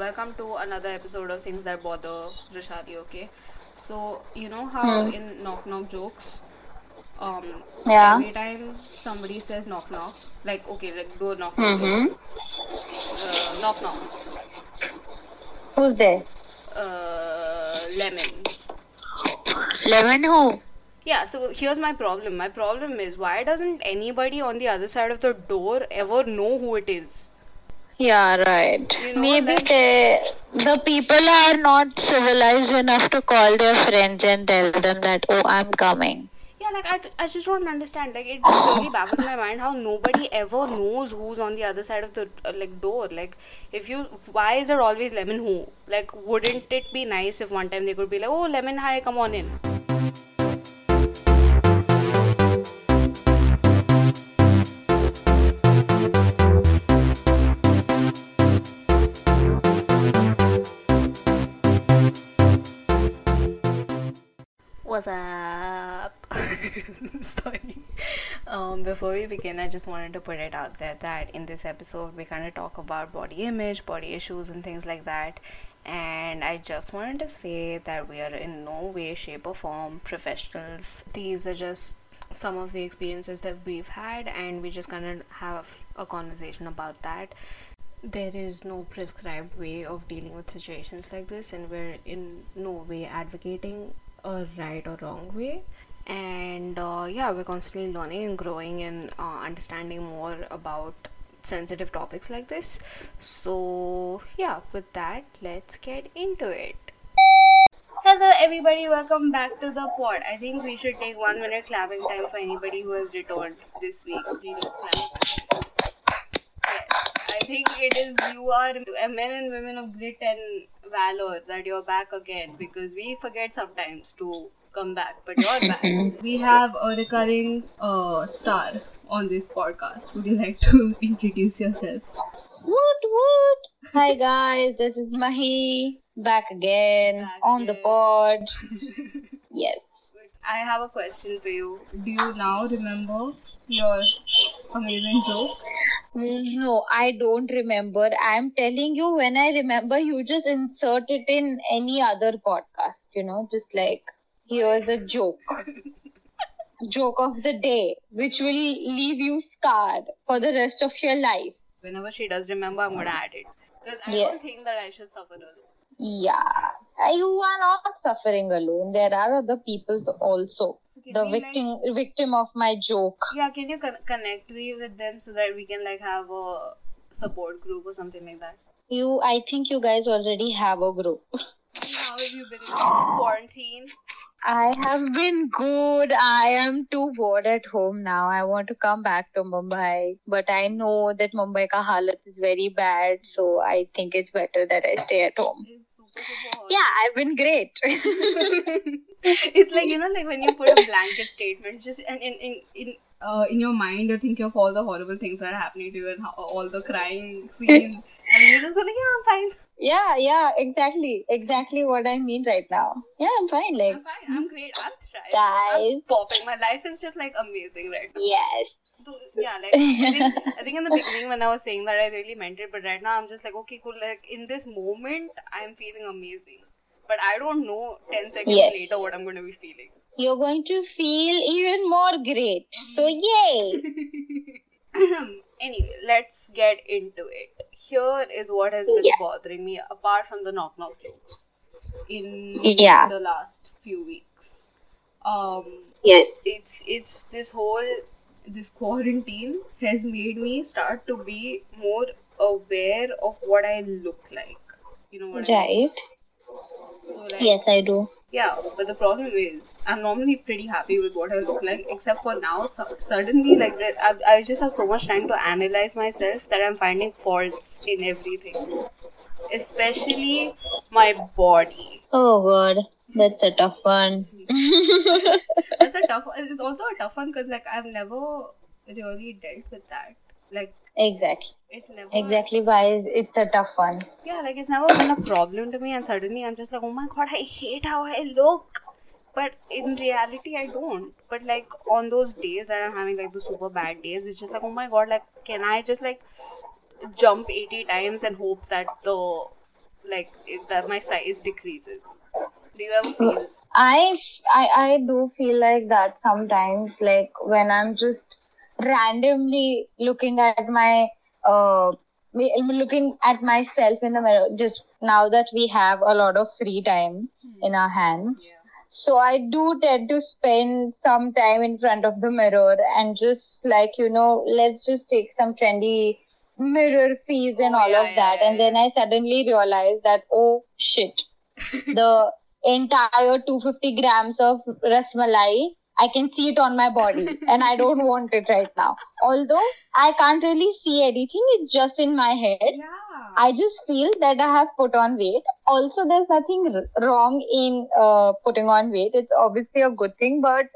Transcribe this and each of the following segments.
welcome to another episode of Things That Bother Rishali, okay? So, you know how Hmm. in Knock Knock Jokes, um, Yeah. every time somebody says knock knock, like, okay, like do a knock knock Mm-hmm. joke. Uh, knock knock. Who's there? Uh, lemon. Lemon who? Yeah, so here's my problem. My problem is why doesn't anybody on the other side of the door ever know who it is? Yeah, right. You know, Maybe like- they, the people are not civilized enough to call their friends and tell them that, oh, I'm coming. Yeah, like I, I just don't understand. Like it just really baffles my mind how nobody ever knows who's on the other side of the uh, like door. Like if you, why is there always lemon who? Like wouldn't it be nice if one time they could be like, oh lemon, hi, come on in. What's up? Sorry. Um, before we begin, I just wanted to put it out there that in this episode, we kind of talk about body image, body issues, and things like that. And I just wanted to say that we are in no way, shape, or form professionals. These are just some of the experiences that we've had, and we just kind of have a conversation about that there is no prescribed way of dealing with situations like this and we're in no way advocating a right or wrong way and uh, yeah we're constantly learning and growing and uh, understanding more about sensitive topics like this so yeah with that let's get into it Hello, everybody. Welcome back to the pod. I think we should take one minute clapping time for anybody who has returned this week. Please clap. Think it is you are men and women of grit and valor that you're back again because we forget sometimes to come back, but you're back. we have a recurring uh, star on this podcast. Would you like to introduce yourself? Woot woot! Hi guys, this is Mahi. Back again Back on the again. pod. Yes. I have a question for you. Do you now remember your amazing joke? Mm, no, I don't remember. I'm telling you, when I remember, you just insert it in any other podcast, you know, just like here's a joke. joke of the day, which will leave you scarred for the rest of your life. Whenever she does remember, I'm gonna add it because I don't think that I should suffer alone. Yeah, you are not suffering alone. There are other people also. So The we, like- victim, victim of my joke. Yeah, can you con- connect me with them so that we can like have a support group or something like that? You, I think you guys already have a group. How have you been in quarantine? I have been good. I am too bored at home now. I want to come back to Mumbai, but I know that Mumbai ka halat is very bad, so I think it's better that I stay at home. It's super super hot. Yeah, I've been great. it's like you know, like when you put a blanket statement, just and in in in uh, in your mind, you're thinking of all the horrible things that are happening to you and how, all the crying scenes, and you're just go like, yeah, I'm fine, yeah, yeah, exactly, exactly what I mean right now. Yeah, I'm fine. Like, I'm fine, I'm great, I'm thriving, I'm Guys. just popping. My life is just like amazing right now. yes. So, yeah, like I think, I think in the beginning when I was saying that I really meant it, but right now I'm just like, okay, cool. Like in this moment, I'm feeling amazing, but I don't know ten seconds Yes. later what I'm going to be feeling. You're going to feel even more great. So, yay. anyway, let's get into it. Here is what has been Yeah. bothering me, apart from the knock knock jokes, in Yeah. the last few weeks. Um, Yes. it's it's this whole this quarantine has made me start to be more aware of what I look like. You know what I mean? Right. So like Yes, I do. yeah, but the problem is I'm normally pretty happy with what I look like, except for now. So, suddenly, like that, I, I just have so much time to analyze myself that I'm finding faults in everything, especially my body. Oh, God. That's a tough one. That's a tough. It's also a tough one because like I've never really dealt with that. Like Exactly. it's never Exactly why is it's a tough one. Yeah, like it's never been a problem to me, and suddenly I'm just like, oh my god, I hate how I look. But in reality, I don't. But like on those days that I'm having like the super bad days, it's just like, oh my god, like can I just like jump 80 times and hope that the like that my size decreases do you ever feel I, I I do feel like that sometimes like when i'm just randomly looking at my uh looking at myself in the mirror just now that we have a lot of free time in our hands. Yeah. So i do tend to spend some time in front of the mirror and just like you know let's just take some trendy mirror fees and Oh, all yeah, of that. Yeah, and then i suddenly realized that oh shit. The entire 250 grams of rasmalai i can see it on my body and i don't want it right now although i can't really see anything it's just in my head yeah I just feel that I have put on weight. Also, there's nothing r- wrong in uh, putting on weight. It's obviously a good thing, but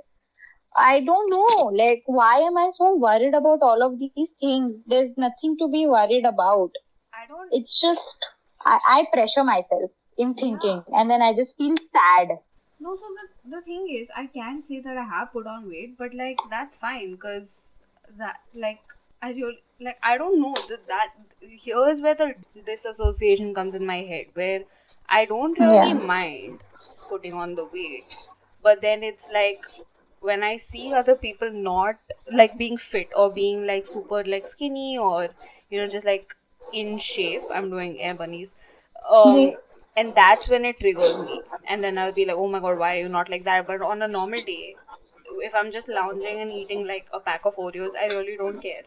I don't know. Like, why am I so worried about all of these things? There's nothing to be worried about. i don't It's just, I, I pressure myself in thinking and then I just feel sad. No, so the, the thing is, I can say that I have put on weight, but like that's fine because that like I really like I don't know that that here's where the disassociation comes in my head where I don't really Yeah. mind putting on the weight, but then it's like when I see other people not like being fit or being like super like skinny or you know just like in shape, I'm doing air bunnies. Um, Mhm. And that's when it triggers me. And then i'll be like oh my god why are you not like that? But on a normal day if i'm just lounging and eating like a pack of oreos i really don't care.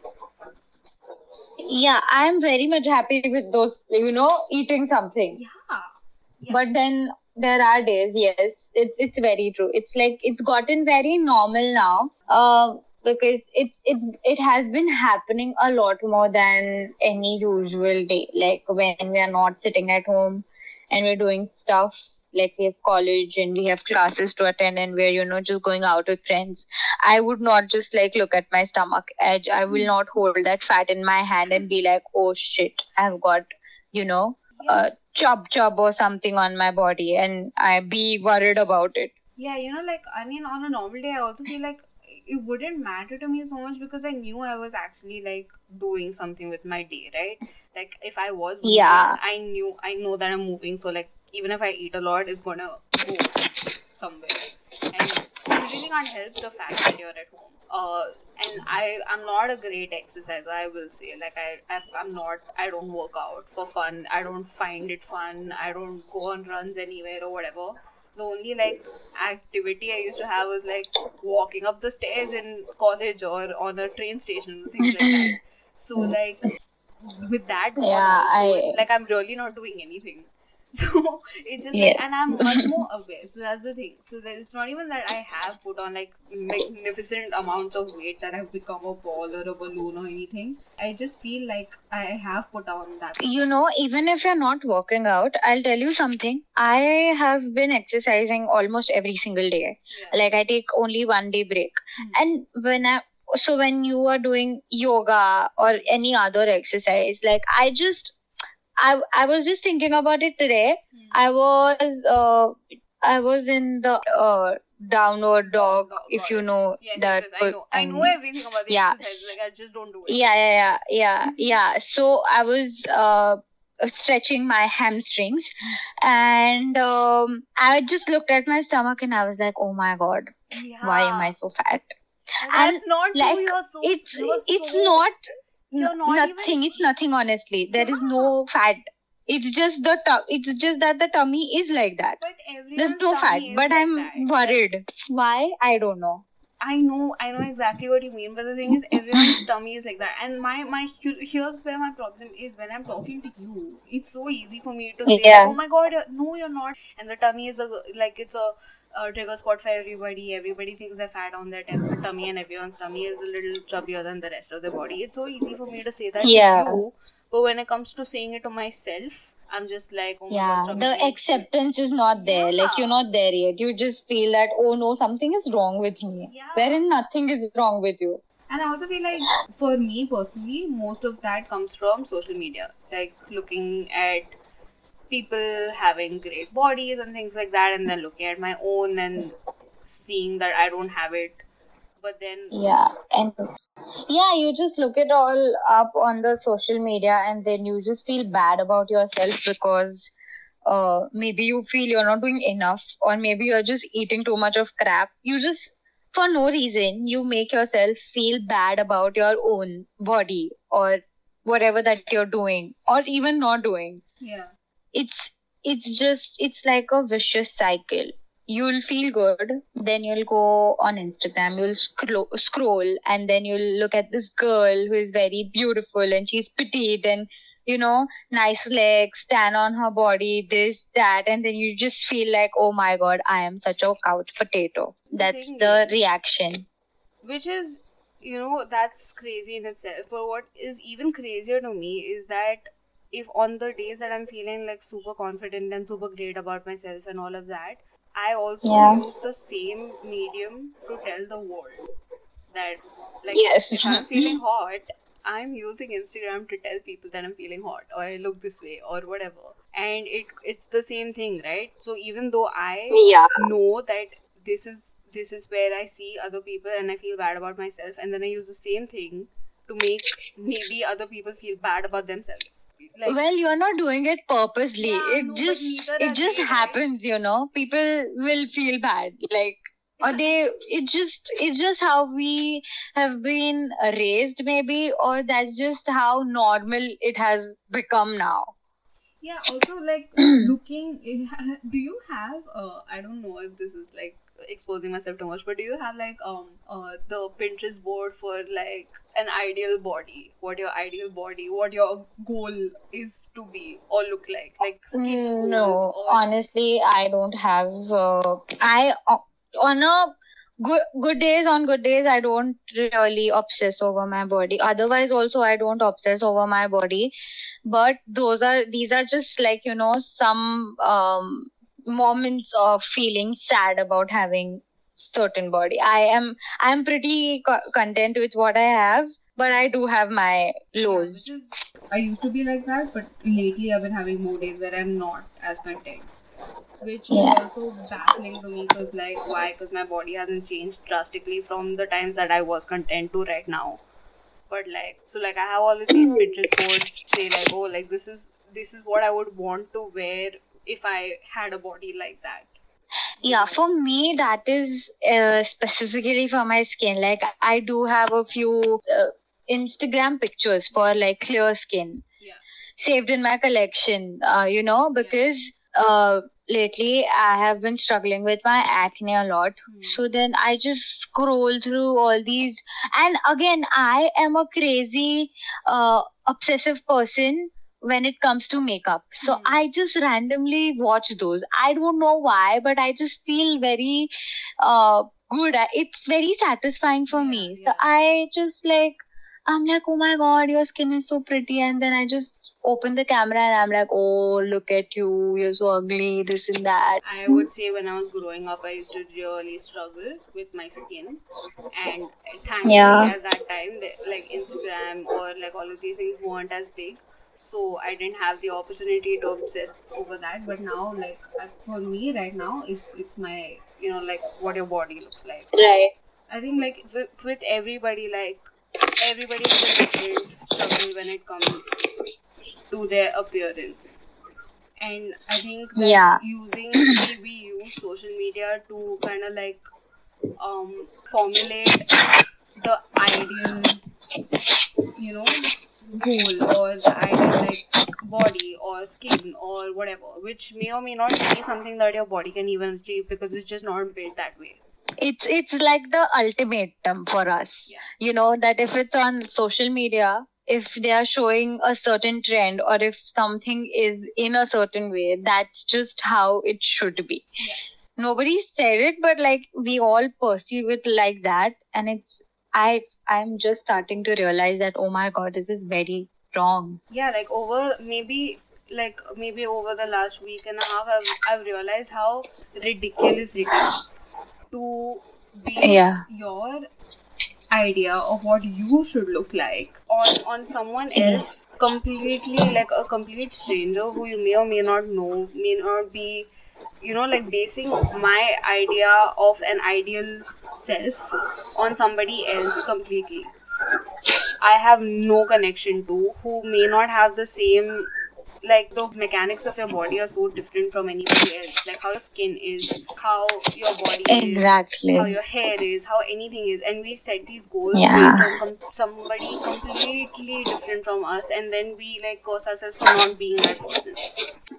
Yeah, I'm very much happy with those, you know, eating something. yeah. Yeah. but then there are days yes it's it's very true. It's like it's gotten very normal now uh, because it's it's it has been happening a lot more than any usual day. Like when we are not sitting at home and we're doing stuff like we have college and we have classes to attend and we're you know just going out with friends. I would not just like look at my stomach edge. I will not hold that fat in my hand and be like oh shit i've got you know uh, chub chub or something on my body and I be worried about it. yeah you know like i mean on a normal day i also feel like it wouldn't matter to me so much because i knew i was actually like doing something with my day right? Like if i was moving, Yeah. i knew i know that i'm moving. So like even if i eat a lot it's gonna go somewhere. And you really can't help the fact that you're at home. Uh and i i'm not a great exerciser i will say. Like I, I i'm not i don't work out for fun. I don't find it fun. I don't go on runs anywhere or whatever the only like activity I used to have was like walking up the stairs in college or on a train station things like that. So like with that Yeah, also, I- like I'm really not doing anything. So it just like, and I'm much more aware. So that's the thing. So that it's not even that I have put on like magnificent amounts of weight that I've become a ball or a balloon or anything. I just feel like I have put on that. You know, even if you're not working out, I'll tell you something. I have been exercising almost every single day. Yeah. Like I take only one day break. Hmm. And when I so when you are doing yoga or any other exercise, like I just I I was just thinking about it today. Hmm. I was uh I was in the uh downward dog, if you know Yes, that yes, yes, I know. I know um, everything about the yeah. exercise. Like I just don't do it. yeah yeah yeah yeah yeah so i was uh stretching my hamstrings and um i just looked at my stomach and i was like oh my god Yeah. why am i so fat And and, that's not like, so. it's you're it's not you're not even- nothing it's nothing honestly there is Yeah. no fat it's just the tu- it's just that the tummy is like that But there's no fat but like i'm that. worried why i don't know I know, I know exactly what you mean, but the thing is, everyone's tummy is like that. And my my here's where my problem is when I'm talking to you. It's so easy for me to say, Yeah. "Oh my God, you're- no, you're not." And the tummy is a like it's a, a trigger spot for everybody. Everybody thinks they're fat on their tem- tummy, and everyone's tummy is a little chubbier than the rest of their body. It's so easy for me to say that Yeah. to you, but when it comes to saying it to myself, I'm just like, "Oh my yeah God, the acceptance is not there like you're not there yet you just feel that oh no something is wrong with me Yeah. wherein nothing is wrong with you And I also feel like for me personally, most of that comes from social media. Like looking at people having great bodies and things like that, and then looking at my own and seeing that I don't have it. But then, yeah and yeah you just look it all up on the social media and then you just feel bad about yourself because uh, maybe you feel you're not doing enough or maybe you're just eating too much of crap. You just for no reason you make yourself feel bad about your own body or whatever that you're doing or even not doing. Yeah it's it's just it's like a vicious cycle. You'll feel good then you'll go on instagram you'll scroll, scroll and then you'll look at this girl who is very beautiful and she's petite and you know nice legs tan on her body this that and then you just feel like oh my god i am such a couch potato. That's the is- reaction. which is you know that's crazy in itself but what is even crazier to me is that if on the days that i'm feeling like super confident and super great about myself and all of that i also Yeah. use the same medium to tell the world that like Yes. if i'm feeling hot i'm using instagram to tell people that i'm feeling hot or i look this way or whatever and it it's the same thing right so even though i yeah know that this is this is where I see other people and I feel bad about myself and then I use the same thing to make maybe other people feel bad about themselves. Like well you're not doing it purposely Yeah, it no, just it just they, right? happens you know people will feel bad like or they it just it's just how we have been raised maybe or that's just how normal it has become now yeah, also like looking do you have uh I don't know if this is like exposing myself too much but do you have like um uh the Pinterest board for like an ideal body? What your ideal body what your goal is to be or look like? Like skin Mm, goals no. or honestly i don't have uh, i uh, on a good good days on good days i don't really obsess over my body. Otherwise also i don't obsess over my body. But those are these are just like you know some um moments of feeling sad about having certain body i am i am pretty co- content with what i have but i do have my lows is, I used to be like that, but lately I've been having more days where I'm not as content, which Yeah. is also baffling to me. Because like, why? Because my body hasn't changed drastically from the times that I was content to right now. But like, so like I have all of these Pinterest boards say like, oh, like this is this is what I would want to wear if I had a body like that. yeah for me that is uh, specifically for my skin like i do have a few uh, instagram pictures for like clear skin Yeah. saved in my collection uh, you know because uh, lately i have been struggling with my acne a lot Hmm. so then i just scroll through all these and again i am a crazy uh, obsessive person when it comes to makeup. So Hmm. i just randomly watch those. I don't know why but i just feel very uh good. It's very satisfying for Yeah, me. So i just like i'm like oh my god your skin is so pretty. And then i just open the camera and i'm like oh look at you. You're so ugly this and that. I would say when I was growing up, I used to really struggle with my skin, and thankfully Yeah. at that time, like Instagram or like all of these things weren't as big, so I didn't have the opportunity to obsess over that. But now, like uh, for me right now, it's it's my you know like what your body looks like. right I think like with, with everybody, like everybody has a different struggle when it comes to their appearance. And I think Yeah. using we, we use social media to kind of like um formulate the ideal you know goal or the ideal like body or skin or whatever which may or may not be something that your body can even achieve because it's just not built that way it's it's like the ultimatum for us Yeah. you know that if it's on social media if they are showing a certain trend or if something is in a certain way that's just how it should be Yeah. nobody said it but like we all perceive it like that and it's i i'm just starting to realize that oh my god this is very wrong yeah like over maybe like maybe over the last week and a half i've, I've realized how ridiculous it is to base Yeah. your idea of what you should look like on on someone else completely like a complete stranger who you may or may not know may not be you know like basing my idea of an ideal self on somebody else completely. I have no connection to, who may not have the same like the mechanics of your body are so different from anybody else. Like how your skin is how your body exactly. is how your hair is how anything is. And we set these goals Yeah. based on com- somebody completely different from us and then we like curse ourselves for not being that person.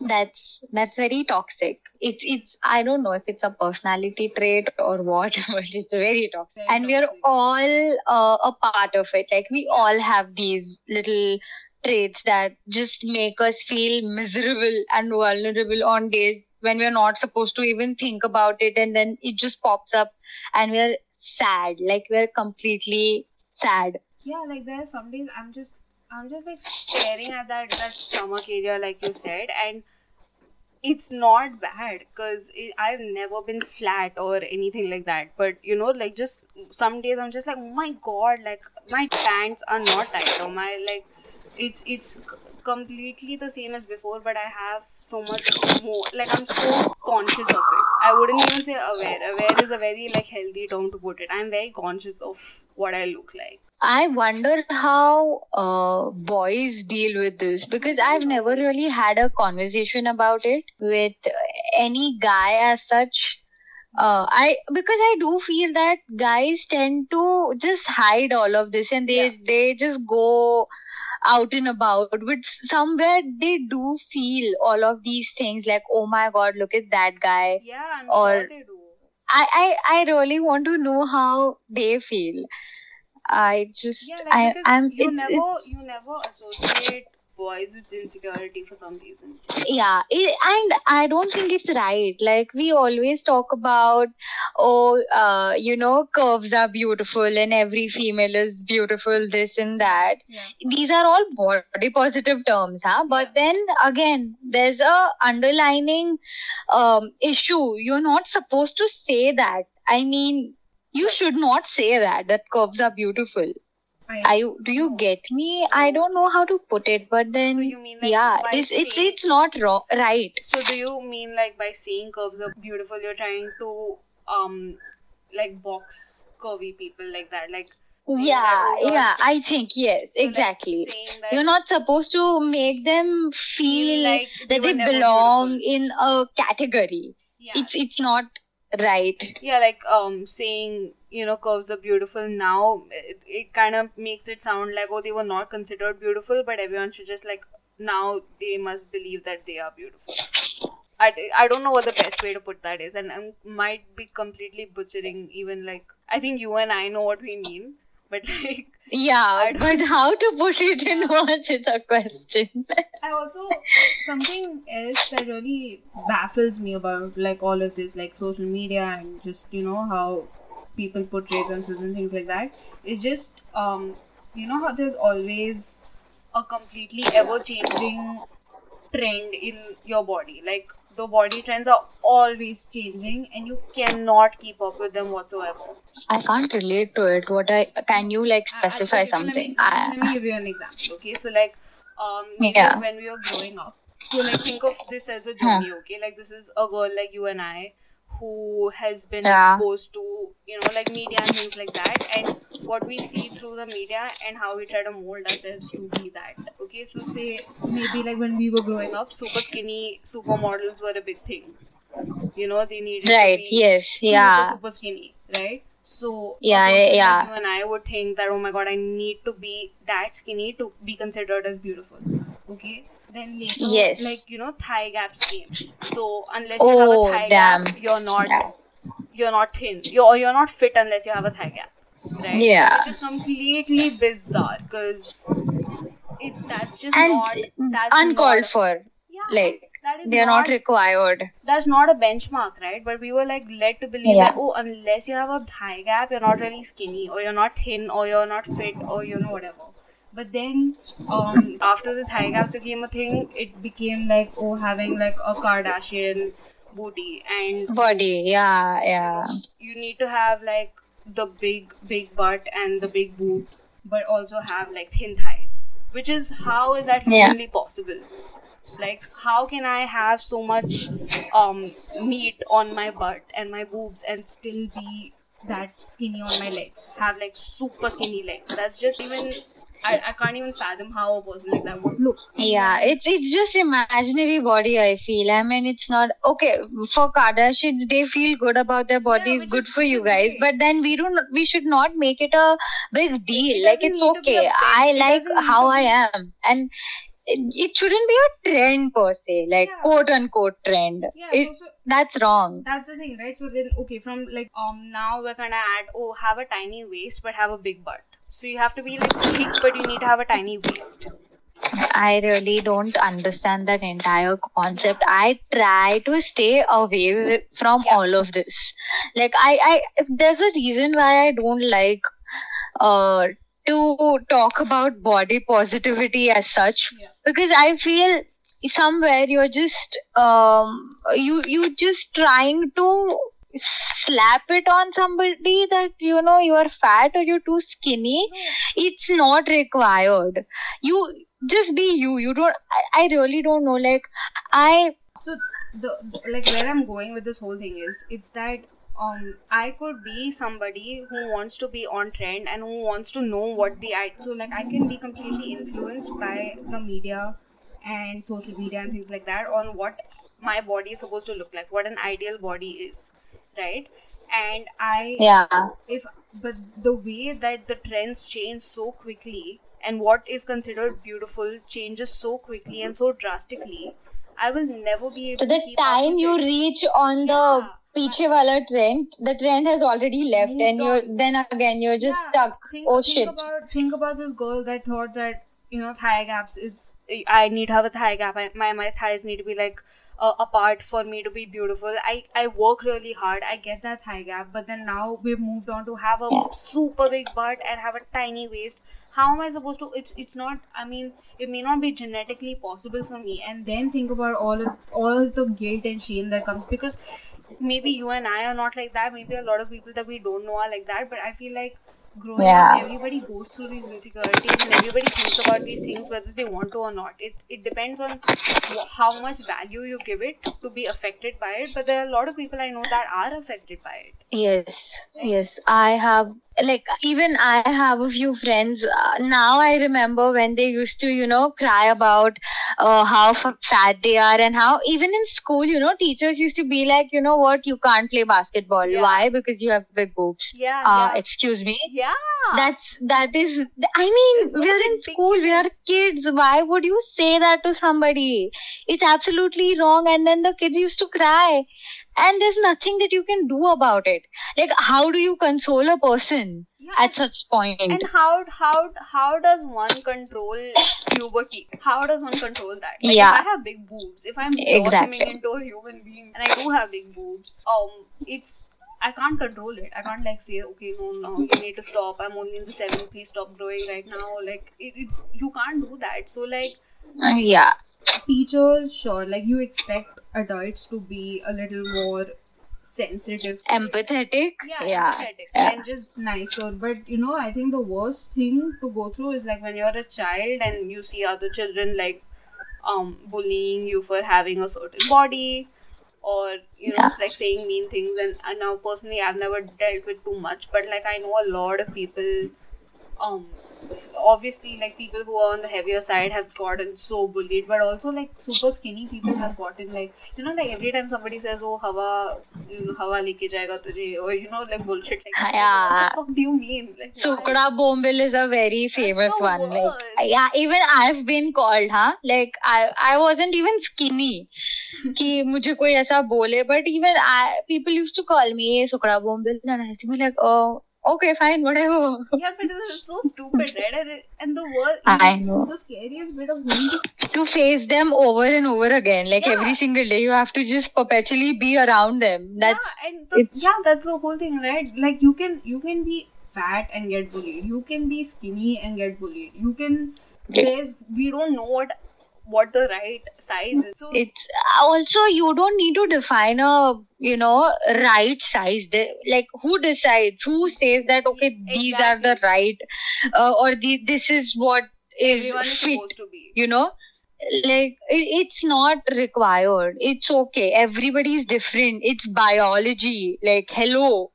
That's that's very toxic. It's it's i don't know if it's a personality trait or what but it's very toxic. Very and we are all uh, a part of it. Like we all have these little traits that just make us feel miserable and vulnerable on days when we're not supposed to even think about it and then it just pops up and we're sad like we're completely sad. Yeah like there are some days i'm just i'm just like staring at that that stomach area like you said and it's not bad because i've never been flat or anything like that. But you know like just some days i'm just like oh my god like my pants are not tight or my like it's it's completely the same as before but i have so much more like i'm so conscious of it i wouldn't even say aware aware is a very like healthy term to put it i'm very conscious of what i look like I wonder how uh, boys deal with this because I've never really had a conversation about it with any guy as such. Uh, I because I do feel that guys tend to just hide all of this and they Yeah. they just go out and about, but somewhere they do feel all of these things like oh my god, look at that guy. yeah i'm Or- sure they do I I, I really want to know how they feel. I just yeah like I I'm you it's, never it's- you never associate boys with insecurity for some reason. Yeah it, and i don't think it's right. Like we always talk about oh uh, you know curves are beautiful and every female is beautiful this and that. Yeah. These are all body positive terms huh? But Yeah. then again there's a underlining um, issue. You're not supposed to say that. I mean you should not say that that curves are beautiful I, do you get me? I don't know how to put it but then so you mean like yeah it's saying- it's not wrong right. So do you mean like by saying curves are beautiful, you're trying to um like box curvy people like that, like yeah yeah i think yes so, exactly. that you're not supposed to make them feel like that were they belong in a category. Yeah, it's it's not right yeah, like um saying you know curves are beautiful now, it, it kind of makes it sound like oh they were not considered beautiful, but everyone should just like now they must believe that they are beautiful. I, I don't know what the best way to put that is, and I might be completely butchering even like I think you and I know what we mean, but like yeah but how to put it in words is a question I also something else that really baffles me about like all of this, like social media and just you know how people portray themselves and things like that, is just um you know how there's always a completely ever changing trend in your body. Like the body trends are always changing and you cannot keep up with them whatsoever. i can't relate to it what i can you like I- I- specify okay, so let me- something let me, give you an example. Okay, so like, um, maybe Yeah. when we were growing up, so like think of this as a journey. Okay, like this is a girl like you and I who has been Yeah. exposed to you know like media and things like that, and what we see through the media and how we try to mold ourselves to be that. Okay, so say maybe like when we were growing up, super skinny supermodels were a big thing. You know, they needed right to be yes super, yeah super skinny, right? So Yeah, person like yeah. you and I would think that oh my god, I need to be that skinny to be considered as beautiful. Okay. Then later, Yes. like you know, thigh gaps came. So unless you have a Oh, thigh damn. gap, you're not you're not thin. You're you're not fit unless you have a thigh gap, right? Yeah. Which is completely bizarre because it that's just and not that's uncalled not, for Yeah, like that is they are not required that's not a benchmark, right? But we were like led to believe Yeah. that oh, unless you have a thigh gap, you're not really skinny, or you're not thin, or you're not fit, or you know whatever. But then, um, after the thigh gaps became a thing, it became like oh, having like a Kardashian booty and body yeah yeah you need to have like the big, big butt and the big boobs, but also have like thin thighs. Which is how is that Yeah. possible? like how can i have so much um meat on my butt and my boobs and still be that skinny on my legs have like super skinny legs that's just even I, I can't even fathom how a person like that would look. Yeah, it's it's just imaginary body. I feel. I mean, it's not okay for Kardashians. They feel good about their bodies. which good is- for you guys. great. But then we don't. We should not make it a big deal. like it's need to be a okay. I like how I am, and it, it shouldn't be a trend per se, like Yeah. quote unquote trend. Yeah, it, so that's wrong. that's the thing, right? So then, okay, from like um now we're gonna add oh have a tiny waist but have a big butt. So you have to be like thick, but you need to have a tiny waist. I really don't understand that entire concept. I try to stay away from Yeah. all of this. Like I, I there's a reason why I don't like uh to talk about body positivity as such Yeah. because I feel somewhere you're just um you you just trying to slap it on somebody that you know you are fat or you're too skinny it's not required. You just be you. You don't I, I really don't know like i So the, the like where I'm going with this whole thing is it's that um I could be somebody who wants to be on trend and who wants to know what the I so like I can be completely influenced by the media and social media and things like that on what my body is supposed to look like, what an ideal body is, right? And I yeah if but the way that the trends change so quickly and what is considered beautiful changes so quickly and so drastically i will never be able to the time you reach on the Yeah. piche wala trend the trend has already left Moved and you're then again you're just Yeah, stuck think, oh think shit about think about this girl that thought that you know thigh gaps is i need to have a thigh gap I, my my thighs need to be like uh, apart for me to be beautiful. I i work really hard. I get that thigh gap. But then now we've moved on to have a super big butt and have a tiny waist. How am i supposed to it's it's not i mean it may not be genetically possible for me. And then think about all of all of the guilt and shame that comes. Because maybe you and i are not like that. Maybe a lot of people that we don't know are like that. But i feel like growing Yeah. up everybody goes through these insecurities and everybody thinks about these things whether they want to or not it, it depends on how much value you give it to be affected by it but there are a lot of people i know that are affected by it Yes, yes. I have, like, even I have a few friends. Uh, now I remember when they used to, you know, cry about uh, how f- fat they are and how, even in school, you know, teachers used to be like, you know what, you can't play basketball. Yeah. Why? Because you have big boobs. yeah Uh, yeah excuse me. yeah That's that is. I mean, so we're in school. We are kids. Why would you say that to somebody? It's absolutely wrong. And then the kids used to cry, and there's nothing that you can do about it. Like, how do you console a person yeah at such point? and how how how does one control puberty? How does one control that? Like Yeah. If I have big boobs, if I'm Exactly. into a human being, and I do have big boobs, um, it's I can't control it. I can't like say, okay, no, no, you need to stop. I'm only in the seven. Please stop growing right now. Like it, it's you can't do that. So like Uh, yeah, teachers, sure, like you expect adults to be a little more sensitive empathetic. yeah, Yeah, empathetic yeah. and just nicer. But you know, I think the worst thing to go through is like when you're a child and you see other children like um bullying you for having a certain body or you know Yeah. like saying mean things and, and now personally I've never dealt with too much but like I know a lot of people um obviously like people who are on the heavier side have gotten so bullied but also like super skinny people have gotten like you know like every time somebody says oh hawa you know hawa leke jayega tujhe or you know like bullshit like that. Yeah. what the fuck do you mean like why? Sukda Bombil is a very famous the one. Like, worst. yeah, even I've been called, huh? Like, I I wasn't even skinny. कि मुझे कोई ऐसा बोले, but even I people used to call me Sukda Bombil, and I used to be like, oh, okay, fine, whatever. yeah but it's so stupid right and, the worst I know. the scariest bit of going to To face them over and over again, like Yeah. every single day, you have to just perpetually be around them. That's yeah, and yeah, that's the whole thing, right? Like you can you can be fat and get bullied. You can be skinny and get bullied. You can there's we don't know what what the right size is. So it's also you don't need to define a you know right size. Like who decides? Who says that okay these are the right uh, or the this is what is everyone is fit supposed to be. you know? Like it's not required. It's okay. Everybody's different. It's biology. Like hello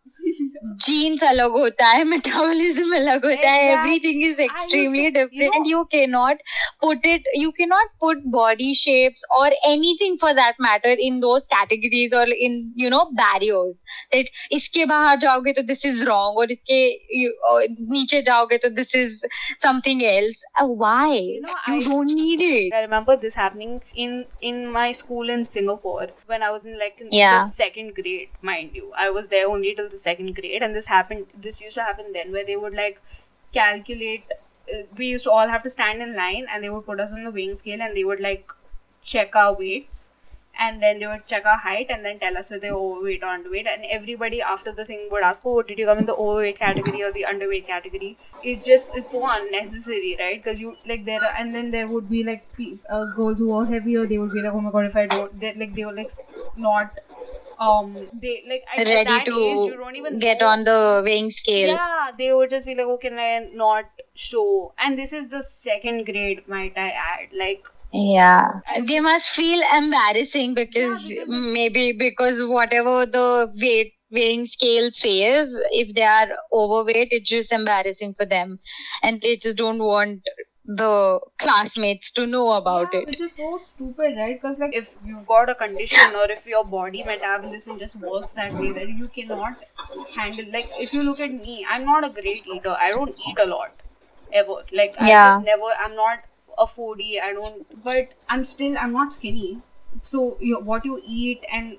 genes अलग होता है metabolism अलग होता है Exact- everything is I used extremely to- you different know- you cannot put it you cannot put body shapes or anything for that matter in those categories or in you know barriers that इसके बाहर जाओगे तो this is wrong और इसके you- और नीचे जाओगे तो this is something else Uh, why You know, you I- don't need it I remember this happening in in my school in Singapore when I was in like in Yeah. the second grade, mind you. I was there and this happened. This used to happen then, where they would like calculate. Uh, we used to all have to stand in line, and they would put us on the weighing scale, and they would like check our weights, and then they would check our height, and then tell us whether we're overweight or underweight. And everybody after the thing would ask, "Oh, did you come in the overweight category or the underweight category?" It's just it's so unnecessary, right? Because you like there, and then there would be like uh, girls who are heavier. They would be like, "Oh my god, if I don't," they like they were like not um they like ready that to age you don't even get know- on the weighing scale yeah, they would just be like, "Oh, can I not show?" And this is the second grade, might I add? Like, Yeah, they must feel embarrassing because, because maybe because whatever the weight weighing scale says, if they are overweight, it's just embarrassing for them, and they just don't want the classmates to know about yeah, it. which is so stupid, right? Because like, if you've got a condition or if your body metabolism just works that way, that you cannot handle. Like, if you look at me, I'm not a great eater. I don't eat a lot, ever. Like, I Yeah. just never. I'm not a foodie. I don't. But I'm still. I'm not skinny. So you, what you eat and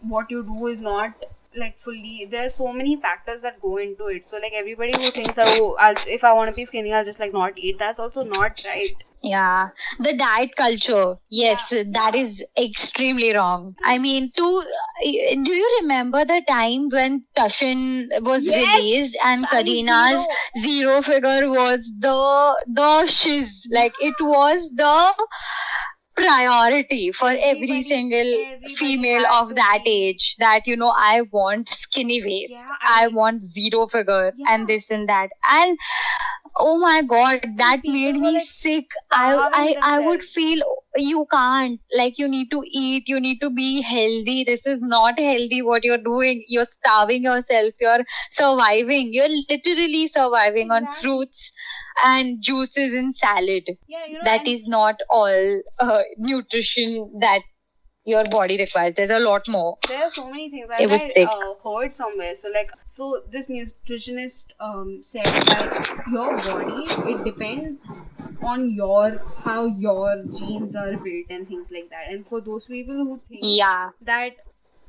what you do is not like fully there are so many factors that go into it. So like everybody who thinks oh I'll, if i want to be skinny i'll just like not eat that's also not right. Yeah, the diet culture. Yes, Yeah, that is extremely wrong. I mean, to uh, do you remember the time when Tashan was Yes, released and Kareena's zero figure was the the shiz? Like it was the priority for every Everybody- single everybody female of that age that you know i want skinny waist. Yeah, i, I mean- want zero figure Yeah. and this and that. And oh my god that made me sick. I i i would feel oh, you can't. Like you need to eat you need to be healthy. This is not healthy what you're doing. You're starving yourself. You're surviving. You're literally surviving on fruits and juices and salad. Yeah you know that is not all uh, nutrition that your body requires. There's a lot more. There are so many things. It and was I sick. uh, heard somewhere so like so this nutritionist um said that your body it depends on your how your genes are built and things like that. And for those people who think yeah. that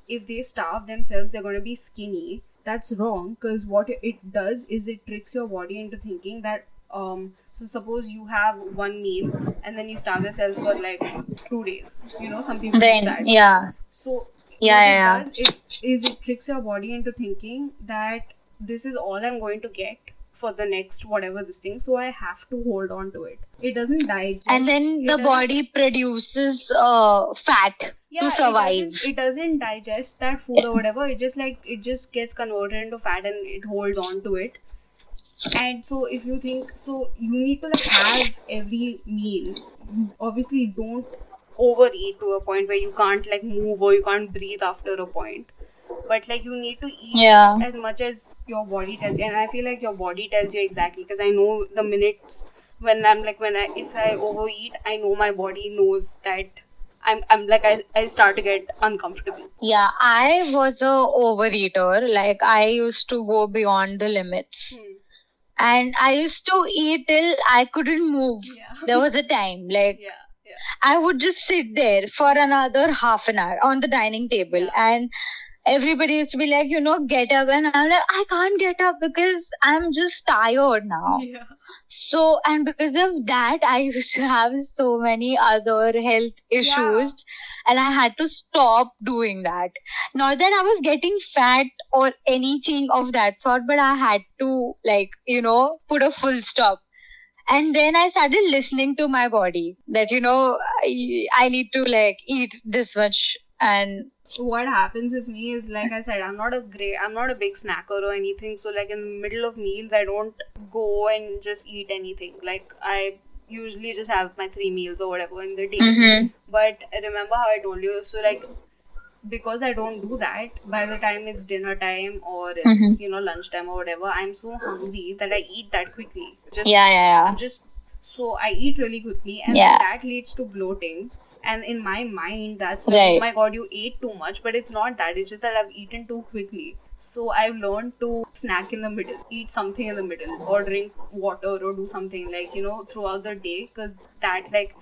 if they starve themselves they're going to be skinny that's wrong because what it does is it tricks your body into thinking that um so suppose you have one meal and then you starve yourself for like two days. You know some people do then that. yeah. So Yeah, what yeah, it does it is it tricks your body into thinking that this is all i'm going to get for the next whatever this thing so i have to hold on to it. It doesn't digest. And then it the body produces uh, fat yeah, to it survive. doesn't, it doesn't digest that food or whatever. It just like it just gets converted into fat and it holds on to it. And so if you think so, you need to like have every meal. You obviously don't overeat to a point where you can't like move or you can't breathe after a point. But like you need to eat Yeah. as much as your body tells you, and I feel like your body tells you exactly because I know the minutes when I'm like when I if I overeat, I know my body knows that I'm I'm like I, I start to get uncomfortable. yeah i was a overeater like i used to go beyond the limits Hmm. And i used to eat till i couldn't move Yeah. there was a time like Yeah, yeah. I would just sit there for another half an hour on the dining table and everybody used to be like, you know, get up and I'm like, I can't get up because I'm just tired now. Yeah. So and because of that I used to have so many other health issues and I had to stop doing that. Not that I was getting fat or anything of that sort, but I had to like, you know, put a full stop. And then I started listening to my body that, you know, I, I need to like eat this much and What happens with me is like I said, I'm not a great I'm not a big snacker or anything. So like in the middle of meals I don't go and just eat anything. Like I usually just have my three meals or whatever in the day. Mm-hmm. But remember how I told you, so like because I don't do that, by the time it's dinner time or it's Mhm. you know lunchtime or whatever, I'm so hungry that I eat that quickly. Just Yeah, yeah, yeah. just so I eat really quickly, and Yeah. that leads to bloating. And in my mind, that's Right. oh my god, you ate too much, but it's not that. It's just that I've eaten too quickly. So I've learned to snack in the middle, eat something in the middle, or drink water, or do something like you know throughout the day, because that like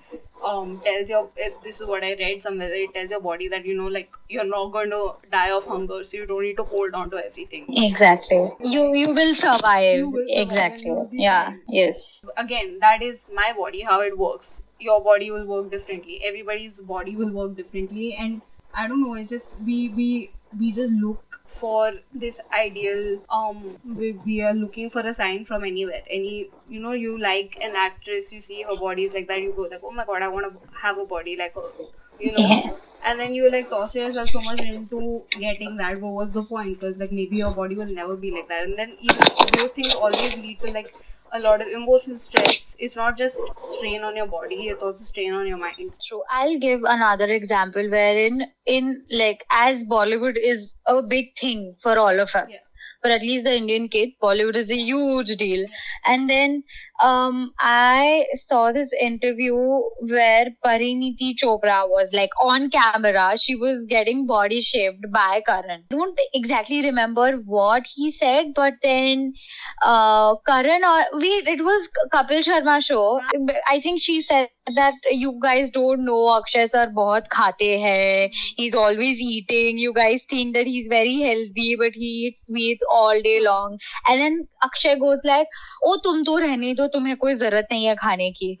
um tells your this is what I read somewhere. It tells your body that you know like you're not going to die of hunger, so you don't need to hold on to everything. Exactly. You you will survive. You will survive exactly. and you'll be Yeah. fine. Yes. again that is my body how it works your body will work differently. Everybody's body will work differently. And i don't know it's just we we we just look for this ideal um we, we are looking for a sign from anywhere. Any you know you like an actress you see her body is like that you go like oh my god i want to have a body like hers you know? Yeah. and then you like torture yourself so much into getting that. What was the point? Because like maybe your body will never be like that. And then even those things always lead to like a lot of emotional stress it's not just strain on your body it's also strain on your mind True. I'll give another example wherein in like as Bollywood is a big thing for all of us. Yeah. For at least the Indian kids, Bollywood is a huge deal. And then um, I saw this interview where Parineeti Chopra was like on camera. She was getting body shaped by Karan. I don't exactly remember what he said, but then uh, Karan or wait, it was Kapil Sharma show. I think she said that you guys don't know Akshay sir bahut khate hai. He's always eating. You guys think that he's very healthy, but he eats sweets all day long. And then Akshay goes like, "Oh, tum to rehne do." तुम्हें कोई ज़रूरत नहीं है खाने की."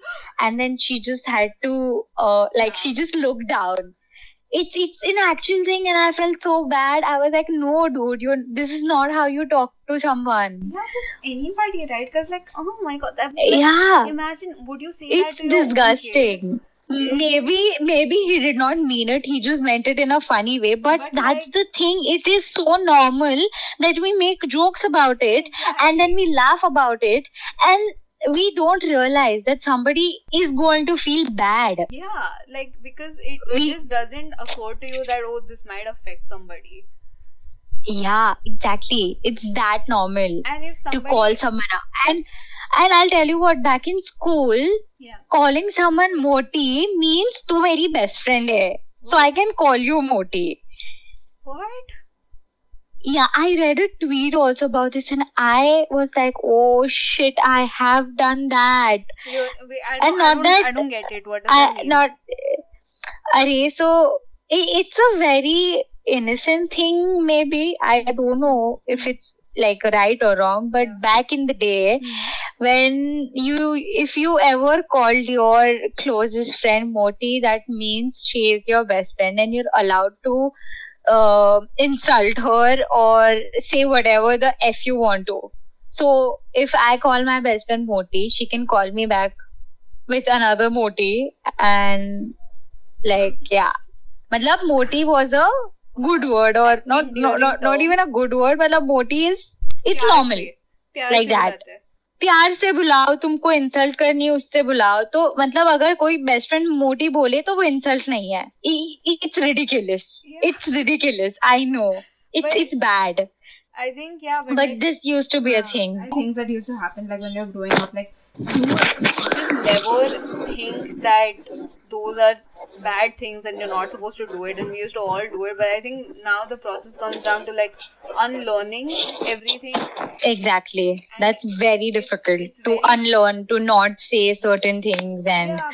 Then she just had to, uh, like, she just looked down. It's it's an actual thing, and I felt so bad. I was like, "No, dude, you this is not how you talk to someone." yeah just anybody right because like oh my god that, Yeah. imagine would you say it's that to disgusting maybe maybe he did not mean it he just meant it in a funny way but, But, that's like- the thing it is so normal that we make jokes about it and then we laugh about it and we don't realize that somebody is going to feel bad. Yeah like because it, it We- just doesn't occur to you that oh this might affect somebody. Yeah exactly. It's that normal and if to call someone out and and i'll tell you what back in school yeah. calling someone moti means tu meri best friend hai. So i can call you moti. What Yeah, I read a tweet also about this, and I was like, "Oh shit, I have done that." you, wait, I, And don't, I, that- I don't get it what does that I mean? not. Array, so i- it's a very innocent thing. Maybe I don't know if it's like right or wrong, but Yeah. back in the day, Hmm. when you if you ever called your closest friend moti that means she is your best friend and you're allowed to uh, insult her or say whatever the f you want to so if i call my best friend moti she can call me back with another moti and like yeah matlab moti was a good word or not no, Endearing not, not term. even a good word matlab moti is it's प्यार normal से- प्यार Like से that. प्यार से बुलाओ तुमको insult करनी है उससे बुलाओ। तो मतलब अगर कोई बेस्ट फ्रेंड मोटी बोले तो वो इंसल्ट नहीं है। It's ridiculous it's ridiculous I know it's it's bad I think yeah, but like, this used to be a thing. Things that used to happen like when you're growing up, like you just never think that those are bad things and you're not supposed to do it and we used to all do it. But i think now the process comes down to like unlearning everything. Exactly. And that's very difficult it's, it's to very unlearn to not say certain things and yeah,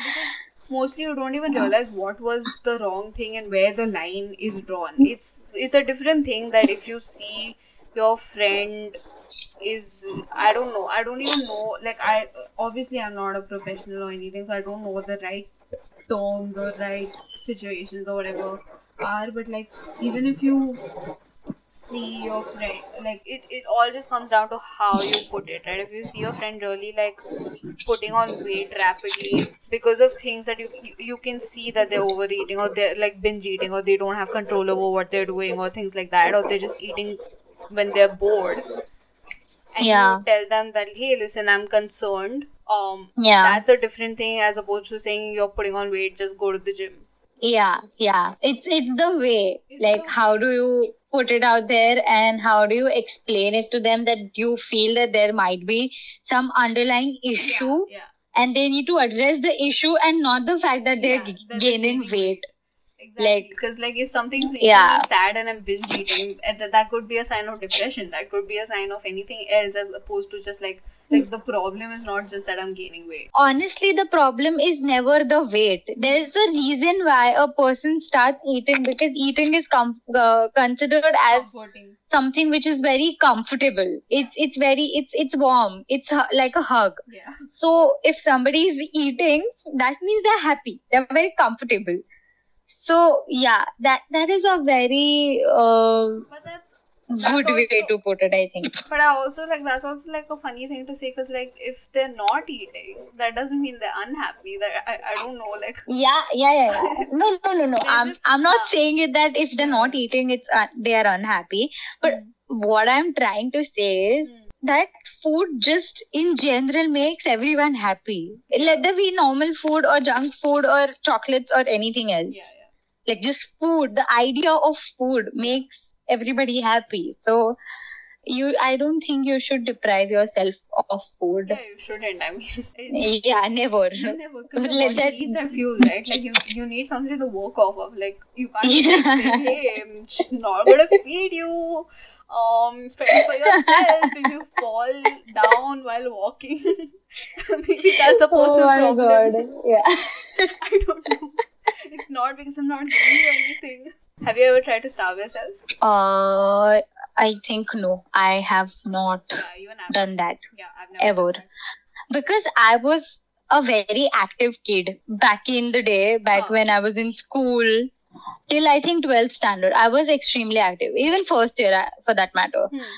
mostly you don't even realize what was the wrong thing and where the line is drawn. It's it's a different thing that if you see your friend is I don't know I don't even know like I obviously I'm not a professional or anything so I don't know what the right terms or right situations or whatever are but like even if you see your friend like it, it all just comes down to how you put it right? If you see your friend really like putting on weight rapidly because of things that you you, you can see that they're overeating or they're like binge eating or they don't have control over what they're doing or things like that or they're just eating when they're bored. And Yeah. you tell them that hey listen i'm concerned. Um Yeah. that's a different thing as opposed to saying you're putting on weight just go to the gym. Yeah yeah. It's it's the way. Like how do you put it out there and how do you explain it to them that you feel that there might be some underlying issue? yeah, and they need to address the issue and not the fact that they're Yeah, g- gaining gaining weight Exactly. Like- because like if something's making Yeah. me sad and I'm binge eating, that, that could be a sign of depression. That could be a sign of anything else as opposed to just like like the problem is not just that I'm gaining weight. honestly the problem is never the weight there's a reason why a person starts eating because eating is com- uh, considered as something which is very comfortable it's it's very it's it's warm it's hu- like a hug Yeah. so if somebody is eating that means they're happy they're very comfortable so yeah that that is a very uh, But that's good way to put it i think but I also like that's also like a funny thing to say because like if they're not eating, that doesn't mean they're unhappy. That I, I don't know like yeah yeah yeah, yeah. no no no no i'm just- i'm not uh, saying it that if they're not eating it's uh, they are unhappy but what i'm trying to say is Hmm. that food just in general makes everyone happy let there be normal food or junk food or chocolates or anything else yeah yeah. Like just food the idea of food makes everybody happy so you i don't think you should deprive yourself of food Yeah, you shouldn't. I mean, yeah never Never, because Let your body that- needs that fuel, right? Like you, you need something to work off of. Like you can't Yeah. say, "Hey, I'm just not gonna feed you." Um, fend for yourself if you fall down while walking. Maybe that's a oh my problem. god yeah I don't know. It's not because I'm not giving you anything. Have you ever tried to starve yourself? uh i think no i have not Yeah, done that Yeah, I've never. ever. because i was a very active kid back in the day back Huh. when i was in school till i think 12th standard i was extremely active even first year uh, for that matter. Hmm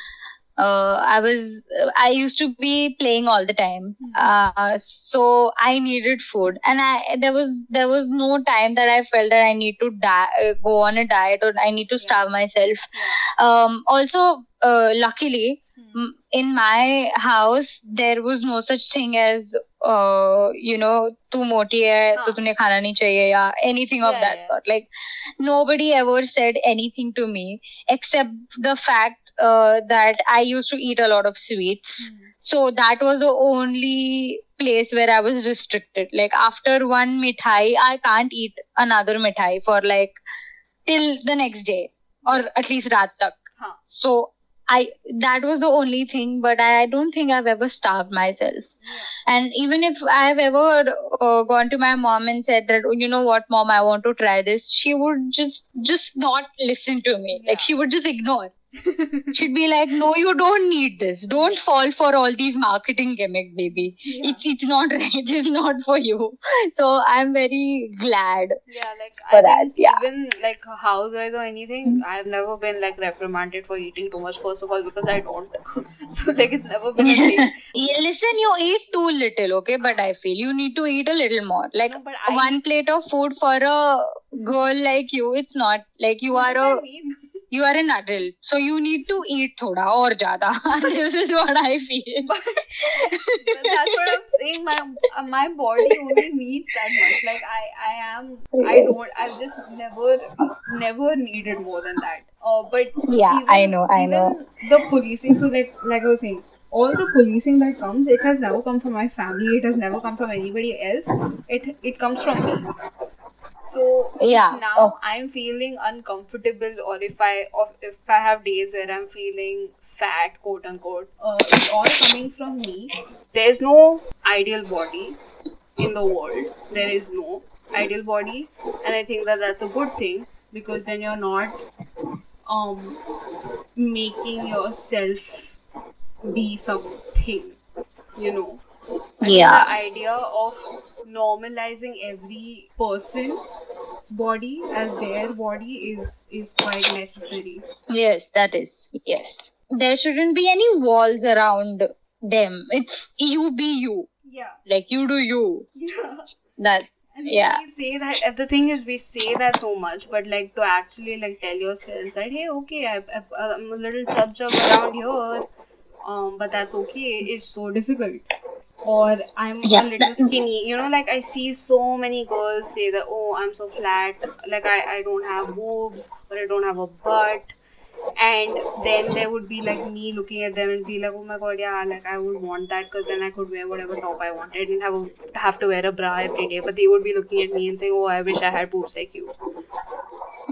uh, I was I used to be playing all the time, Hmm. uh, so I needed food, and I there was there was no time that I felt that I need to die, uh, go on a diet or I need to Yeah. starve myself. Yeah. Um, also, uh, luckily, Hmm. m- in my house there was no such thing as uh, you know तू मोटी है तो हाँ. तूने खाना नहीं चाहिए या anything of Yeah, that yeah. sort like nobody ever said anything to me except the fact uh, that I used to eat a lot of sweets. Hmm. so that was the only place where I was restricted. Like after one mithai I can't eat another mithai for like till the next day or at least raat tak. Huh. so i that was the only thing but i, don't think i've ever starved myself. And even if i've ever uh, gone to my mom and said that "Oh, you know what mom i want to try this she would just just not listen to me. Yeah. like she would just ignore she'd be like no you don't need this don't fall for all these marketing gimmicks baby Yeah. it's it's not right it's not for you so i'm very glad Yeah, like for I that, yeah. even like housewives or anything, mm-hmm. I've never been like reprimanded for eating too much. First of all, because I don't, so like it's never been a thing. Listen, you eat too little, okay? But I feel you need to eat a little more. Like No, I one plate of food for a girl like you, it's not like you What are a mean? You are an adult, so you need to eat thoda or jada. this is what I feel. But but that's what I'm saying. My uh, my body only needs that much. Like I I am I don't I've just never never needed more than that. Uh, but Yeah, even, I know, I know. The policing. So like like I was saying, all the policing that comes, it has never come from my family. It has never come from anybody else. It it comes from me. So Yeah, now oh. I'm feeling uncomfortable, or if I if I have days where I'm feeling fat, quote unquote, uh, it's all coming from me. There's no ideal body in the world. There is no ideal body, and I think that that's a good thing because then you're not um making yourself be something, you know. I Yeah. the idea of normalizing every person's body as their body is is quite necessary. Yes, that is. Yes. There shouldn't be any walls around them. It's you be you. Yeah. Like you do you. Yeah. That And Yeah. we say that the thing is we say that so much, but like to actually like tell yourself that hey okay I, I, I'm a little chub chub around here, um but that's okay is so difficult. Or I'm Yeah, a little skinny. You know, like I see so many girls say that, oh, I'm so flat, like I, I don't have boobs or I don't have a butt. And then there would be like me looking at them and be like, oh my god, yeah, like I would want that because then I could wear whatever top I wanted. Didn't have a, have to wear a bra every day. But they would be looking at me and saying, oh, I wish I had boobs like you.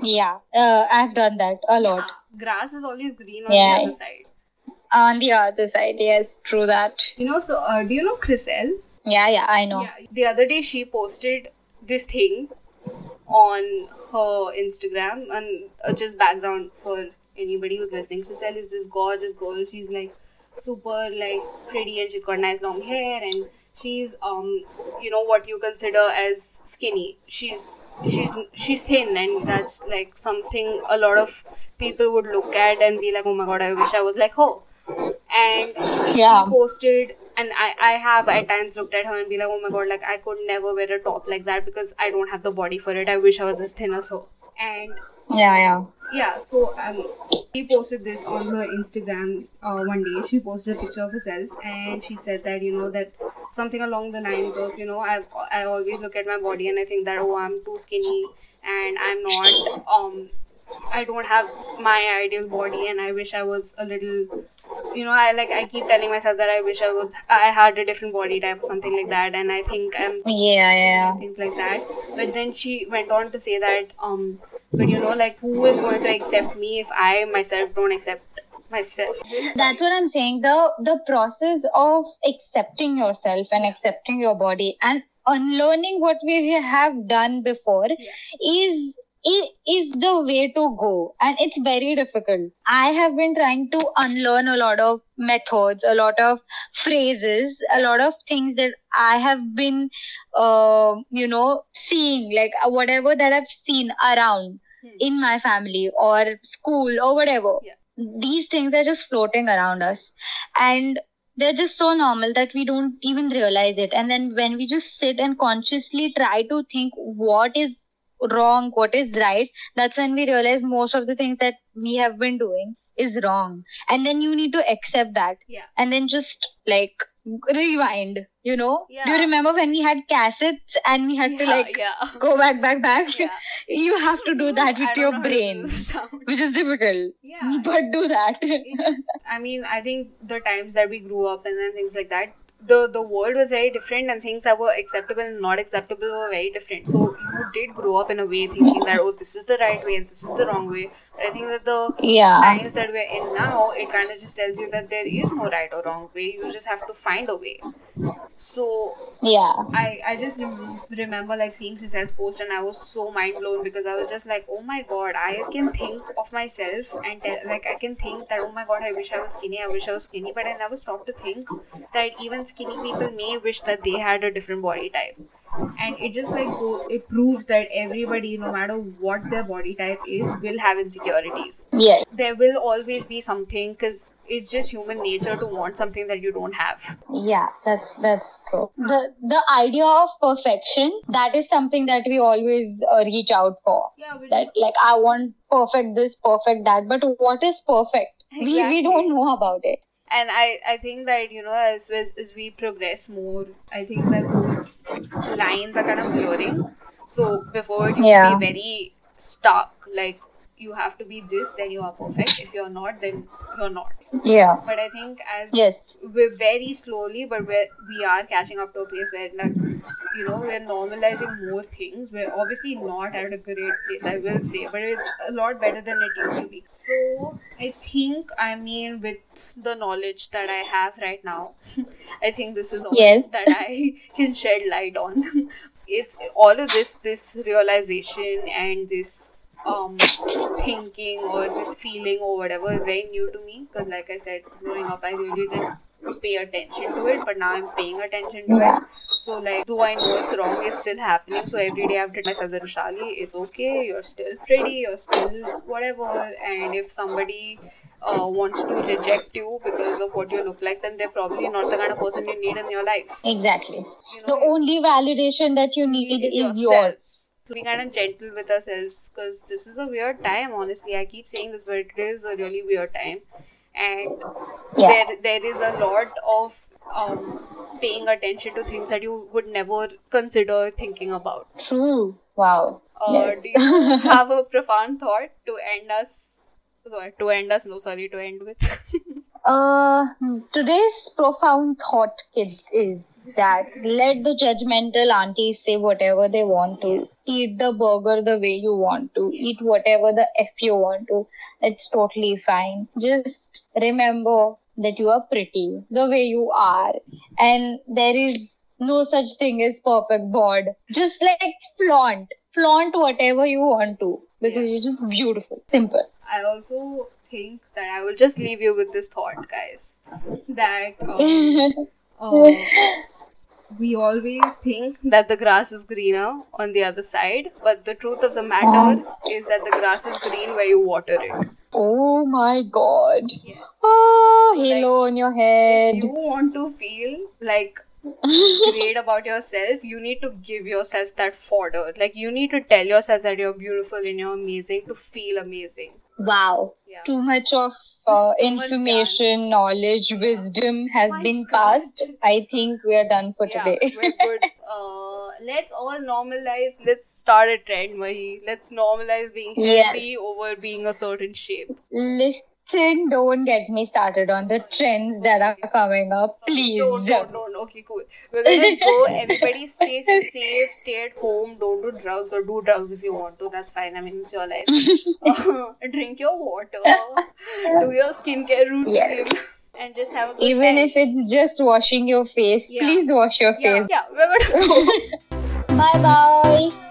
Yeah, uh, I've done that a lot. Grass is always green on Yeah. the other side. On the other side, yes, true that. You know, so uh, do you know Chriselle? Yeah, yeah, I know. Yeah, the other day she posted this thing on her Instagram and uh, just background for anybody who's listening. Chriselle is this gorgeous girl. She's like super like pretty and she's got nice long hair and she's um you know what you consider as skinny. She's she's she's thin and that's like something a lot of people would look at and be like, oh my god, I wish I was like her. And Yeah. she posted and I, I have at times looked at her and be like, oh my god, like I could never wear a top like that because I don't have the body for it. I wish I was as thin as her. And Yeah, yeah. yeah, so um, she posted this on her Instagram uh, one day. She posted a picture of herself and she said that you know that something along the lines of you know I I always look at my body and I think that oh I'm too skinny and I'm not um I don't have my ideal body and I wish I was a little you know I like I keep telling myself that I wish I was I had a different body type or something like that and I think I'm Yeah, yeah. things like that. But then she went on to say that, um, but you know, like who is going to accept me if I myself don't accept myself? That's what I'm saying. The the process of accepting yourself and accepting your body and unlearning what we have done before is i- is the way to go and it's very difficult i have been trying to unlearn a lot of methods a lot of phrases a lot of things that i have been uh, you know seeing like uh, whatever that i've seen around Hmm. in my family or school or whatever Yeah. these things are just floating around us and they're just so normal that we don't even realize it and then when we just sit and consciously try to think what is wrong what is right that's when we realize most of the things that we have been doing is wrong and then you need to accept that Yeah. and then just like rewind you know do you remember when we had cassettes and we had to like yeah. go back back back Yeah. you have to do that with your know how to do brain which is difficult Yeah. but do that I mean, I think the times that we grew up and then things like that, the the world was very different and things that were acceptable and not acceptable were very different. So you did grow up in a way thinking that oh, this is the right way and this is the wrong way. But I think that the yeah times that we're in now, it kind of just tells you that there is no right or wrong way. You just have to find a way. So yeah I I just rem- remember like seeing Chriselle's post and I was so mind blown because I was just like, oh my god, I can think of myself and tell, like I can think that oh my god, I wish I was skinny, I wish I was skinny, but I never stopped to think that even skinny people may wish that they had a different body type. And it just like go, it proves that everybody, no matter what their body type is, will have insecurities. yeah There will always be something because it's just human nature to want something that you don't have. yeah that's that's true the the idea of perfection that is something that we always uh, reach out for Yeah, that like i want perfect this perfect that but what is perfect we, we don't know about it and I, I think that you know as, as as we progress more i think that those lines are kind of blurring. So before it used Yeah. to be very stuck like you have to be this then you are perfect. If you're not then you're not. Yeah. But i think as yes. we're very slowly but we're, we are catching up to a place where like you know we're normalizing more things. We're obviously not at a great place i will say but it's a lot better than it used to be. So i think i mean with the knowledge that i have right now i think this is all Yes. that i can shed light on. It's all of this this realization and this um thinking or this feeling or whatever is very new to me because like i said growing up i really didn't pay attention to it but now i'm paying attention to it. So like though i know it's wrong it's still happening. So every day i've told myself that Rushali, it's okay you're still pretty you're still whatever. And if somebody uh, wants to reject you because of what you look like then they're probably not the kind of person you need in your life. Exactly. You the know only validation that you need is yourself. yours. To be kind of gentle with ourselves because this is a weird time. Honestly, I keep saying this, but it is a really weird time, and Yeah. there there is a lot of um, paying attention to things that you would never consider thinking about. True. Wow. Uh, Yes. Do you have a profound thought to end us? Sorry, to end us. No, sorry, to end with. Uh, today's profound thought, kids, is that let the judgmental aunties say whatever they want to. Eat the burger the way you want to. Eat whatever the F you want to. It's totally fine. Just remember that you are pretty the way you are. And there is no such thing as perfect bod. Just like flaunt. Flaunt whatever you want to. Because you're just beautiful. Simple. I also think that I will just leave you with this thought, guys. That um, uh, we always think that the grass is greener on the other side, but the truth of the matter is that the grass is green where you water it. Oh my god. Yes. Oh, So, like, halo on your head. you want to feel like great about yourself, you need to give yourself that fodder. Like you need to tell yourself that you're beautiful and you're amazing to feel amazing. Wow. Yeah. Too much of uh, information, knowledge, wisdom has My been God. passed. I think we are done for Yeah, today. we're good. Uh, let's all normalize. Let's start a trend, Mahi. Let's normalize being healthy over being a certain shape. Listen, don't get me started on the trends that are coming up, please. Don't, don't, don't. Okay, cool. We're gonna go. Everybody stay safe, stay at home. Don't do drugs or do drugs if you want to. That's fine. I mean, it's your life. Uh, drink your water. Do your skincare routine. Yes. And just have a good Even time. if it's just washing your face, Yeah. please wash your yeah, face. yeah, we're gonna go. Bye bye.